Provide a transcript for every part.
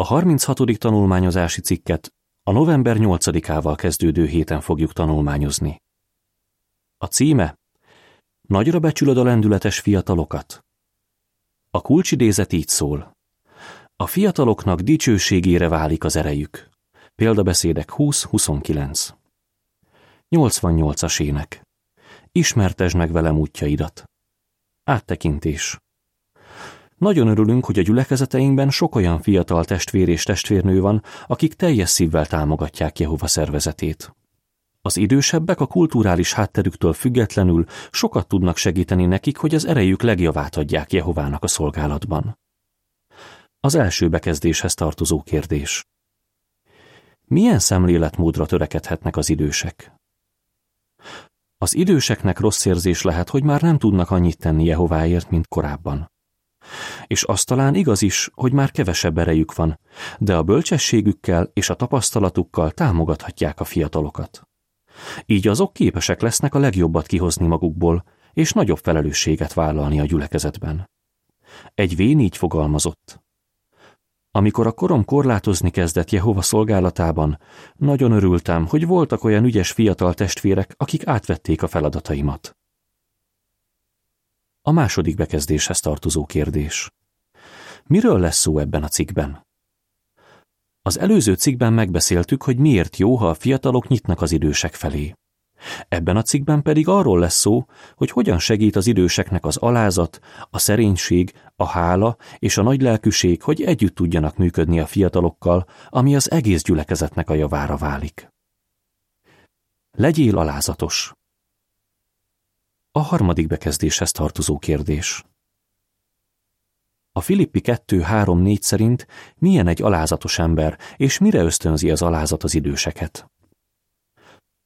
A 36. tanulmányozási cikket a november 8-ával kezdődő héten fogjuk tanulmányozni. A címe Nagyra becsülöd a lendületes fiatalokat. A kulcsidézet így szól. A fiataloknak dicsőségére válik az erejük. Példabeszédek 20-29. 88-as ének. Ismertesd meg velem útjaidat. Áttekintés. Nagyon örülünk, hogy a gyülekezeteinkben sok olyan fiatal testvér és testvérnő van, akik teljes szívvel támogatják Jehova szervezetét. Az idősebbek a kulturális hátterüktől függetlenül sokat tudnak segíteni nekik, hogy az erejük legjavát adják Jehovának a szolgálatban. Az első bekezdéshez tartozó kérdés. Milyen szemléletmódra törekedhetnek az idősek? Az időseknek rossz érzés lehet, hogy már nem tudnak annyit tenni Jehováért, mint korábban. És azt talán igaz is, hogy már kevesebb erejük van, de a bölcsességükkel és a tapasztalatukkal támogathatják a fiatalokat. Így azok képesek lesznek a legjobbat kihozni magukból, és nagyobb felelősséget vállalni a gyülekezetben. Egy vén így fogalmazott. Amikor a korom korlátozni kezdett Jehova szolgálatában, nagyon örültem, hogy voltak olyan ügyes fiatal testvérek, akik átvették a feladataimat. A második bekezdéshez tartozó kérdés. Miről lesz szó ebben a cikkben? Az előző cikkben megbeszéltük, hogy miért jó, ha a fiatalok nyitnak az idősek felé. Ebben a cikkben pedig arról lesz szó, hogy hogyan segít az időseknek az alázat, a szerénység, a hála és a nagy lelkűség, hogy együtt tudjanak működni a fiatalokkal, ami az egész gyülekezetnek a javára válik. Legyél alázatos. A harmadik bekezdéshez tartozó kérdés. A Filippi 2-3-4 szerint milyen egy alázatos ember, és mire ösztönzi az alázat az időseket?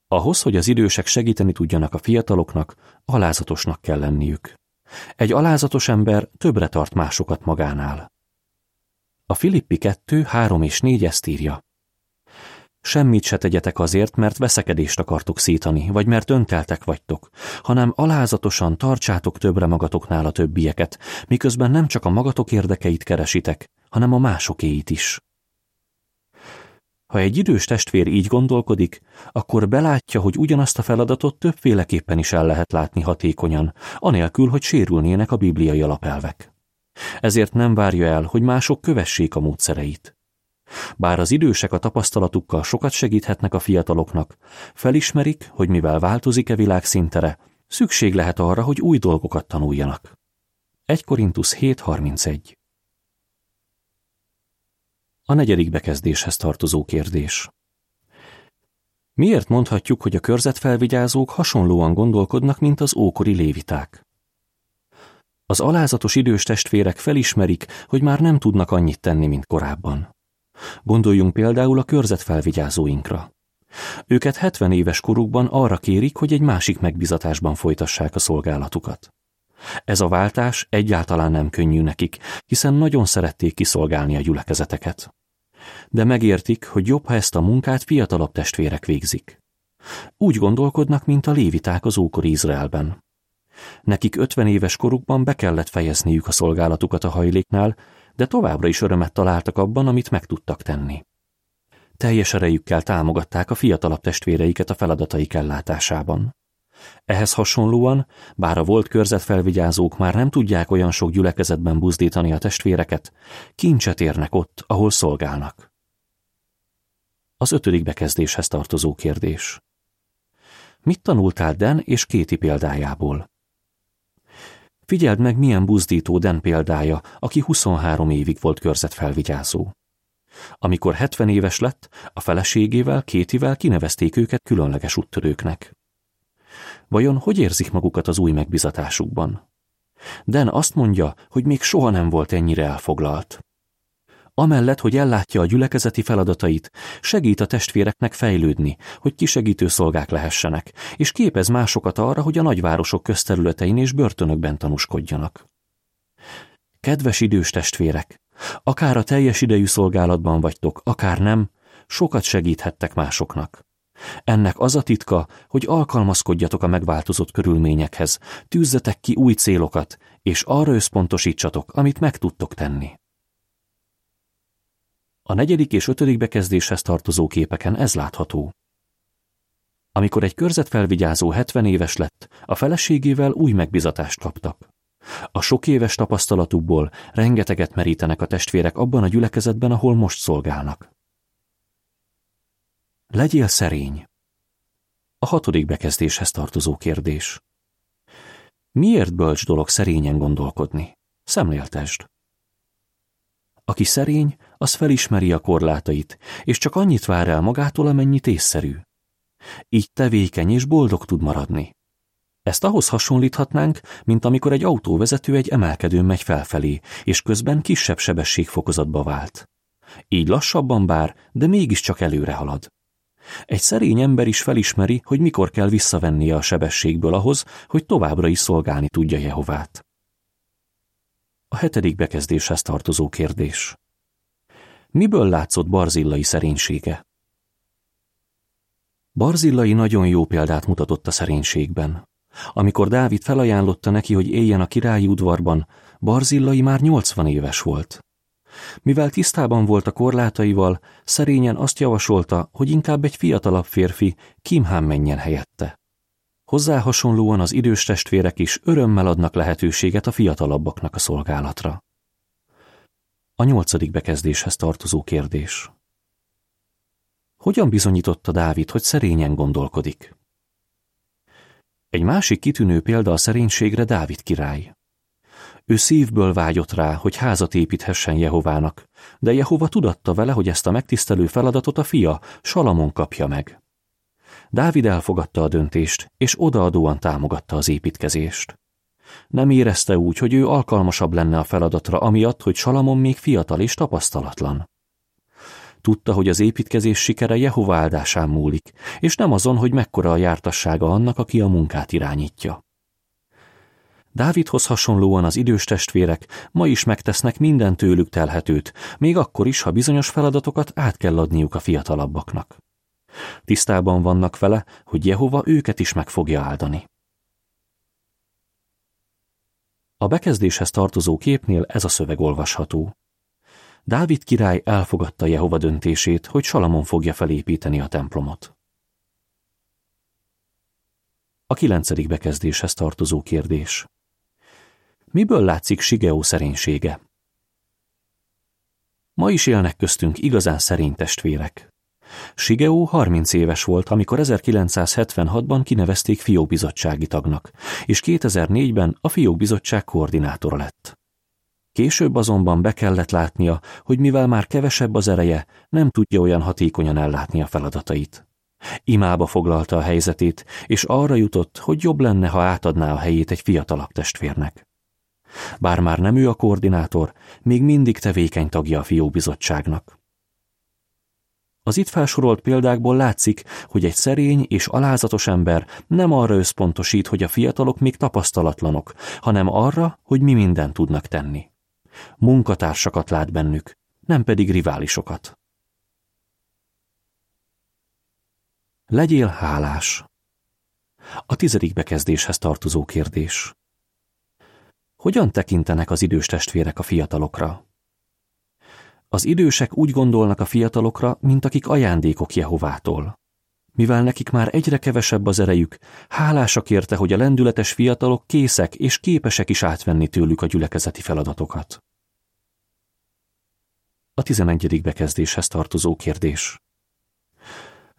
Ahhoz, hogy az idősek segíteni tudjanak a fiataloknak, alázatosnak kell lenniük. Egy alázatos ember többre tart másokat magánál. A Filippi 2, 3 és 4 ezt írja. Semmit se tegyetek azért, mert veszekedést akartok szítani, vagy mert önteltek vagytok, hanem alázatosan tartsátok többre magatoknál a többieket, miközben nem csak a magatok érdekeit keresitek, hanem a másokéit is. Ha egy idős testvér így gondolkodik, akkor belátja, hogy ugyanazt a feladatot többféleképpen is el lehet látni hatékonyan, anélkül, hogy sérülnének a bibliai alapelvek. Ezért nem várja el, hogy mások kövessék a módszereit. Bár az idősek a tapasztalatukkal sokat segíthetnek a fiataloknak, felismerik, hogy mivel változik-e világ szintere, szükség lehet arra, hogy új dolgokat tanuljanak. 1 Korintus 7.31 A negyedik bekezdéshez tartozó kérdés. Miért mondhatjuk, hogy a körzetfelvigyázók hasonlóan gondolkodnak, mint az ókori léviták? Az alázatos idős testvérek felismerik, hogy már nem tudnak annyit tenni, mint korábban. Gondoljunk például a körzetfelvigyázóinkra. Őket 70 éves korukban arra kérik, hogy egy másik megbizatásban folytassák a szolgálatukat. Ez a váltás egyáltalán nem könnyű nekik, hiszen nagyon szerették kiszolgálni a gyülekezeteket. De megértik, hogy jobb, ha ezt a munkát fiatalabb testvérek végzik. Úgy gondolkodnak, mint a léviták az ókor Izraelben. Nekik 50 éves korukban be kellett fejezniük a szolgálatukat a hajléknál, de továbbra is örömet találtak abban, amit meg tudtak tenni. Teljes erejükkel támogatták a fiatalabb testvéreiket a feladataik ellátásában. Ehhez hasonlóan, bár a volt körzetfelvigyázók már nem tudják olyan sok gyülekezetben buzdítani a testvéreket, kincset érnek ott, ahol szolgálnak. Az ötödik bekezdéshez tartozó kérdés. Mit tanultál Den és Kéti példájából? Figyeld meg, milyen buzdító Den példája, aki 23 évig volt körzetfelvigyázó. Amikor 70 éves lett, a feleségével, Kétivel kinevezték őket különleges úttörőknek. Vajon hogy érzik magukat az új megbizatásukban? Den azt mondja, hogy még soha nem volt ennyire elfoglalt. Amellett, hogy ellátja a gyülekezeti feladatait, segít a testvéreknek fejlődni, hogy kisegítő szolgák lehessenek, és képez másokat arra, hogy a nagyvárosok közterületein és börtönökben tanúskodjanak. Kedves idős testvérek, akár a teljes idejű szolgálatban vagytok, akár nem, sokat segíthettek másoknak. Ennek az a titka, hogy alkalmazkodjatok a megváltozott körülményekhez, tűzzetek ki új célokat, és arra összpontosítsatok, amit meg tudtok tenni. A negyedik és ötödik bekezdéshez tartozó képeken ez látható. Amikor egy körzetfelvigyázó 70 éves lett, a feleségével új megbizatást kaptak. A sok éves tapasztalatukból rengeteget merítenek a testvérek abban a gyülekezetben, ahol most szolgálnak. Legyél szerény. A hatodik bekezdéshez tartozó kérdés. Miért bölcs dolog szerényen gondolkodni? Szemléltesd. Aki szerény, az felismeri a korlátait, és csak annyit vár el magától, amennyit észszerű. Így tevékeny és boldog tud maradni. Ezt ahhoz hasonlíthatnánk, mint amikor egy autóvezető egy emelkedőn megy felfelé, és közben kisebb sebességfokozatba vált. Így lassabban bár, de mégiscsak előre halad. Egy szerény ember is felismeri, hogy mikor kell visszavennie a sebességből ahhoz, hogy továbbra is szolgálni tudja Jehovát. A hetedik bekezdéshez tartozó kérdés. Miből látszott Barzillai szerénysége? Barzillai nagyon jó példát mutatott a szerénységben. Amikor Dávid felajánlotta neki, hogy éljen a királyi udvarban, Barzillai már 80 éves volt. Mivel tisztában volt a korlátaival, szerényen azt javasolta, hogy inkább egy fiatalabb férfi, Kimhán menjen helyette. Hozzá hasonlóan az idős testvérek is örömmel adnak lehetőséget a fiatalabbaknak a szolgálatra. A nyolcadik bekezdéshez tartozó kérdés. Hogyan bizonyította Dávid, hogy szerényen gondolkodik? Egy másik kitűnő példa a szerénységre Dávid király. Ő szívből vágyott rá, hogy házat építhessen Jehovának, de Jehova tudatta vele, hogy ezt a megtisztelő feladatot a fia, Salamon kapja meg. Dávid elfogadta a döntést, és odaadóan támogatta az építkezést. Nem érezte úgy, hogy ő alkalmasabb lenne a feladatra, amiatt, hogy Salamon még fiatal és tapasztalatlan. Tudta, hogy az építkezés sikere Jehova áldásán múlik, és nem azon, hogy mekkora a jártassága annak, aki a munkát irányítja. Dávidhoz hasonlóan az idős testvérek ma is megtesznek minden tőlük telhetőt, még akkor is, ha bizonyos feladatokat át kell adniuk a fiatalabbaknak. Tisztában vannak vele, hogy Jehova őket is meg fogja áldani. A bekezdéshez tartozó képnél ez a szöveg olvasható. Dávid király elfogadta Jehova döntését, hogy Salamon fogja felépíteni a templomot. A kilencedik bekezdéshez tartozó kérdés. Miből látszik Sigeó szerénysége? Ma is élnek köztünk igazán szerény testvérek. Sigeó 30 éves volt, amikor 1976-ban kinevezték fiókbizottsági tagnak, és 2004-ben a fiókbizottság koordinátora lett. Később azonban be kellett látnia, hogy mivel már kevesebb az ereje, nem tudja olyan hatékonyan ellátni a feladatait. Imába foglalta a helyzetét, és arra jutott, hogy jobb lenne, ha átadná a helyét egy fiatalabb testvérnek. Bár már nem ő a koordinátor, még mindig tevékeny tagja a fiókbizottságnak. Az itt felsorolt példákból látszik, hogy egy szerény és alázatos ember nem arra összpontosít, hogy a fiatalok még tapasztalatlanok, hanem arra, hogy mi mindent tudnak tenni. Munkatársakat lát bennük, nem pedig riválisokat. Legyél hálás. A tizedik bekezdéshez tartozó kérdés. Hogyan tekintenek az idős testvérek a fiatalokra? Az idősek úgy gondolnak a fiatalokra, mint akik ajándékok Jehovától. Mivel nekik már egyre kevesebb az erejük, hálásak érte, hogy a lendületes fiatalok készek és képesek is átvenni tőlük a gyülekezeti feladatokat. A tizenegyedik bekezdéshez tartozó kérdés.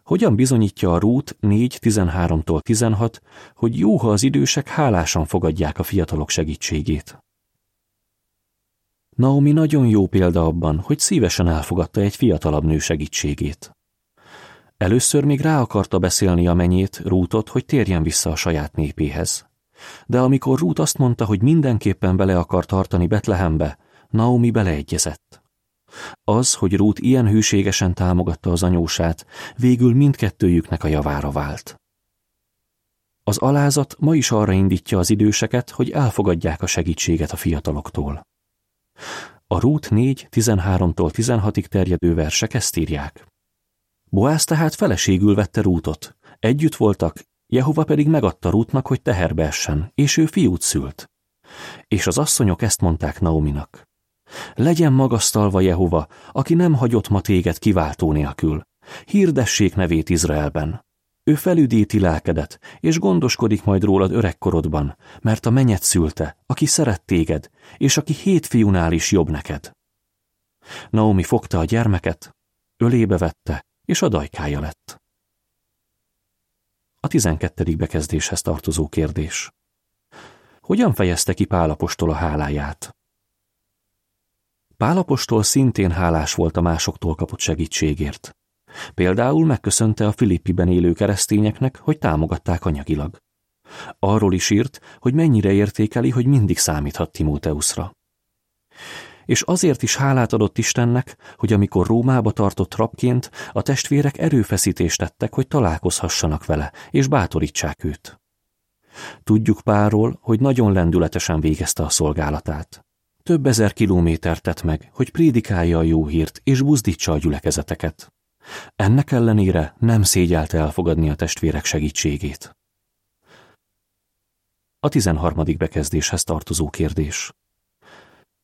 Hogyan bizonyítja a Rút 4.13-tól 16, hogy jó, ha az idősek hálásan fogadják a fiatalok segítségét? Naomi nagyon jó példa abban, hogy szívesen elfogadta egy fiatalabb nő segítségét. Először még rá akarta beszélni a menyét, Rútot, hogy térjen vissza a saját népéhez. De amikor Rút azt mondta, hogy mindenképpen bele akar tartani Betlehembe, Naomi beleegyezett. Az, hogy Rút ilyen hűségesen támogatta az anyósát, végül mindkettőjüknek a javára vált. Az alázat ma is arra indítja az időseket, hogy elfogadják a segítséget a fiataloktól. A Rút 4, 13-tól 16-ig terjedő versek ezt írják. Boász tehát feleségül vette Rútot. Együtt voltak, Jehova pedig megadta Rútnak, hogy teherbe essen, és ő fiút szült. És az asszonyok ezt mondták Naominak. Legyen magasztalva Jehova, aki nem hagyott ma téged kiváltó nélkül. Hirdessék nevét Izraelben. Ő felüdíti lelkedet, és gondoskodik majd rólad öregkorodban, mert a menyet szülte, aki szeret téged, és aki hét fiúnál is jobb neked. Naomi fogta a gyermeket, ölébe vette, és a dajkája lett. A tizenkettedik bekezdéshez tartozó kérdés. Hogyan fejezte ki Pálapostól a háláját? Pálapostól szintén hálás volt a másoktól kapott segítségért. Például megköszönte a Filippiben élő keresztényeknek, hogy támogatták anyagilag. Arról is írt, hogy mennyire értékeli, hogy mindig számíthat Timóteuszra. És azért is hálát adott Istennek, hogy amikor Rómába tartott rabként, a testvérek erőfeszítést tettek, hogy találkozhassanak vele, és bátorítsák őt. Tudjuk Párról, hogy nagyon lendületesen végezte a szolgálatát. Több ezer kilométert tett meg, hogy prédikálja a jó hírt és buzdítsa a gyülekezeteket. Ennek ellenére nem szégyelte elfogadni a testvérek segítségét. A tizenharmadik bekezdéshez tartozó kérdés.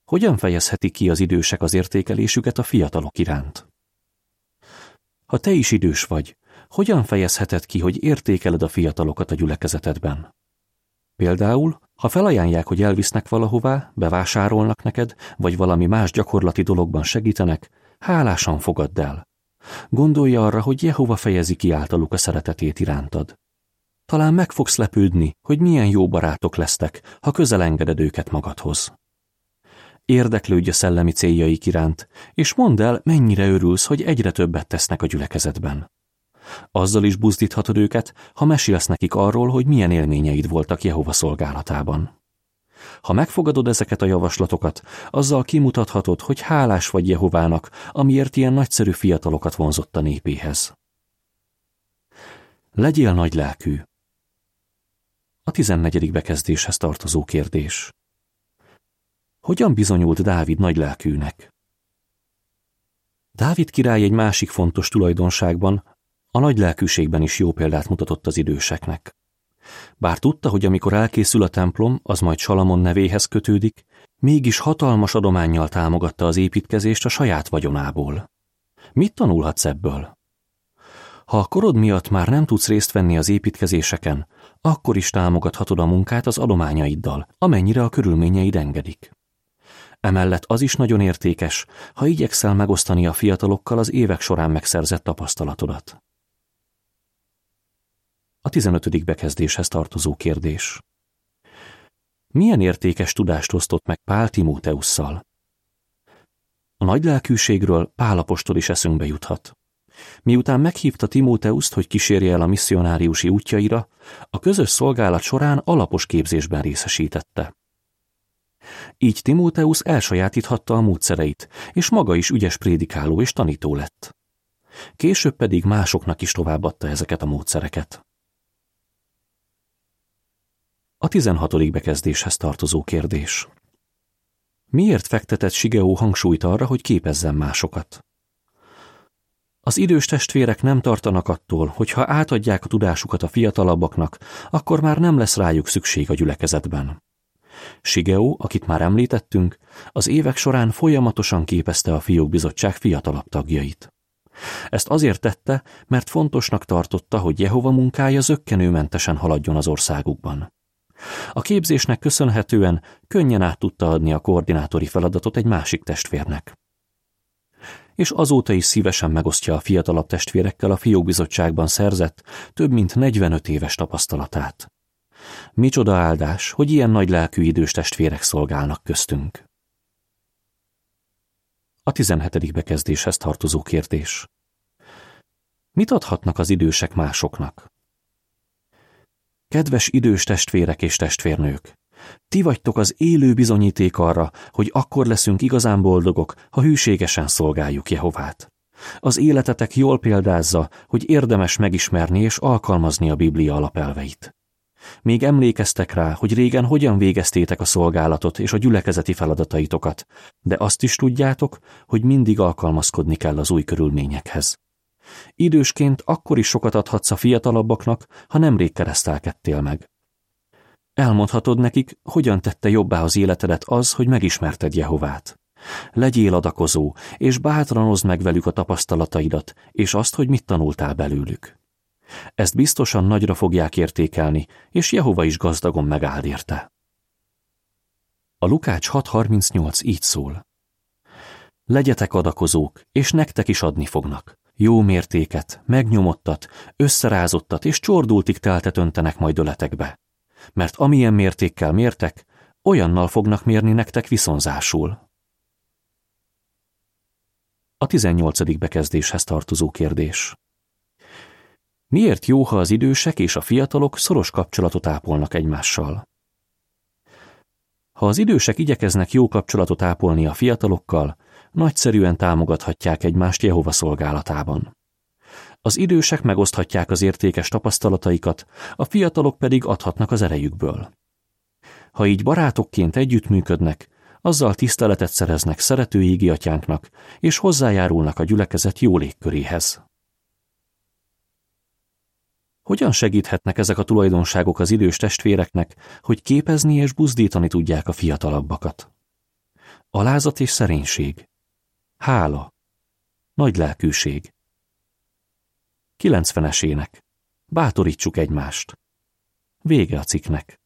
Hogyan fejezheti ki az idősek az értékelésüket a fiatalok iránt? Ha te is idős vagy, hogyan fejezheted ki, hogy értékeled a fiatalokat a gyülekezetedben? Például, ha felajánlják, hogy elvisznek valahová, bevásárolnak neked, vagy valami más gyakorlati dologban segítenek, hálásan fogadd el. Gondolja arra, hogy Jehova fejezi ki általuk a szeretetét irántad. Talán meg fogsz lepődni, hogy milyen jó barátok lesztek, ha közelengeded őket magadhoz. Érdeklődj a szellemi céljaik iránt, és mondd el, mennyire örülsz, hogy egyre többet tesznek a gyülekezetben. Azzal is buzdíthatod őket, ha mesélsz nekik arról, hogy milyen élményeid voltak Jehova szolgálatában. Ha megfogadod ezeket a javaslatokat, azzal kimutathatod, hogy hálás vagy Jehovának, amiért ilyen nagyszerű fiatalokat vonzott a népéhez. Legyél nagy lelkű. A tizennegyedik bekezdéshez tartozó kérdés. Hogyan bizonyult Dávid nagy lelkűnek? Dávid király egy másik fontos tulajdonságban, a nagy lelkűségben is jó példát mutatott az időseknek. Bár tudta, hogy amikor elkészül a templom, az majd Salamon nevéhez kötődik, mégis hatalmas adományjal támogatta az építkezést a saját vagyonából. Mit tanulhatsz ebből? Ha a korod miatt már nem tudsz részt venni az építkezéseken, akkor is támogathatod a munkát az adományaiddal, amennyire a körülményeid engedik. Emellett az is nagyon értékes, ha igyekszel megosztani a fiatalokkal az évek során megszerzett tapasztalatodat. A 15. bekezdéshez tartozó kérdés. Milyen értékes tudást osztott meg Pál Timóteusszal? A nagy lelkűségről Pálapostól is eszünkbe juthat. Miután meghívta Timóteuszt, hogy kísérje el a misszionáriusi útjaira, a közös szolgálat során alapos képzésben részesítette. Így Timóteusz elsajátíthatta a módszereit, és maga is ügyes prédikáló és tanító lett. Később pedig másoknak is továbbadta ezeket a módszereket. A 16. bekezdéshez tartozó kérdés. Miért fektetett Sigeó hangsúlyt arra, hogy képezzen másokat? Az idős testvérek nem tartanak attól, hogy ha átadják a tudásukat a fiatalabbaknak, akkor már nem lesz rájuk szükség a gyülekezetben. Sigeó, akit már említettünk, az évek során folyamatosan képezte a fiók bizottság fiatalabb tagjait. Ezt azért tette, mert fontosnak tartotta, hogy Jehova munkája zöggenőmentesen haladjon az országukban. A képzésnek köszönhetően könnyen át tudta adni a koordinátori feladatot egy másik testvérnek. És azóta is szívesen megosztja a fiatalabb testvérekkel a fiókbizottságban szerzett több mint 45 éves tapasztalatát. Micsoda áldás, hogy ilyen nagy lelkű idős testvérek szolgálnak köztünk. A 17. bekezdéshez tartozó kérdés. Mit adhatnak az idősek másoknak? Kedves idős testvérek és testvérnők! Ti vagytok az élő bizonyíték arra, hogy akkor leszünk igazán boldogok, ha hűségesen szolgáljuk Jehovát. Az életetek jól példázza, hogy érdemes megismerni és alkalmazni a Biblia alapelveit. Még emlékeztek rá, hogy régen hogyan végeztétek a szolgálatot és a gyülekezeti feladataitokat, de azt is tudjátok, hogy mindig alkalmazkodni kell az új körülményekhez. Idősként akkor is sokat adhatsz a fiatalabbaknak, ha nemrég keresztelkedtél meg. Elmondhatod nekik, hogyan tette jobbá az életedet az, hogy megismerted Jehovát. Legyél adakozó, és bátranozd meg velük a tapasztalataidat, és azt, hogy mit tanultál belőlük. Ezt biztosan nagyra fogják értékelni, és Jehova is gazdagon megáld érte. A Lukács 6.38 így szól. Legyetek adakozók, és nektek is adni fognak. Jó mértéket, megnyomottat, összerázottat és csordultig teltet öntenek majd öletekbe. Mert amilyen mértékkel mértek, olyannal fognak mérni nektek viszonzásul. A 18. bekezdéshez tartozó kérdés. Miért jó, ha az idősek és a fiatalok szoros kapcsolatot ápolnak egymással? Ha az idősek igyekeznek jó kapcsolatot ápolni a fiatalokkal, nagyszerűen támogathatják egymást Jehova szolgálatában. Az idősek megoszthatják az értékes tapasztalataikat, a fiatalok pedig adhatnak az erejükből. Ha így barátokként együttműködnek, azzal tiszteletet szereznek szerető ígi atyánknak, és hozzájárulnak a gyülekezet jó légköréhez. Hogyan segíthetnek ezek a tulajdonságok az idős testvéreknek, hogy képezni és buzdítani tudják a fiatalabbakat? Alázat és szerénység. Hála. Nagy lelkűség. 90-es ének. Bátorítsuk egymást. Vége a cikknek.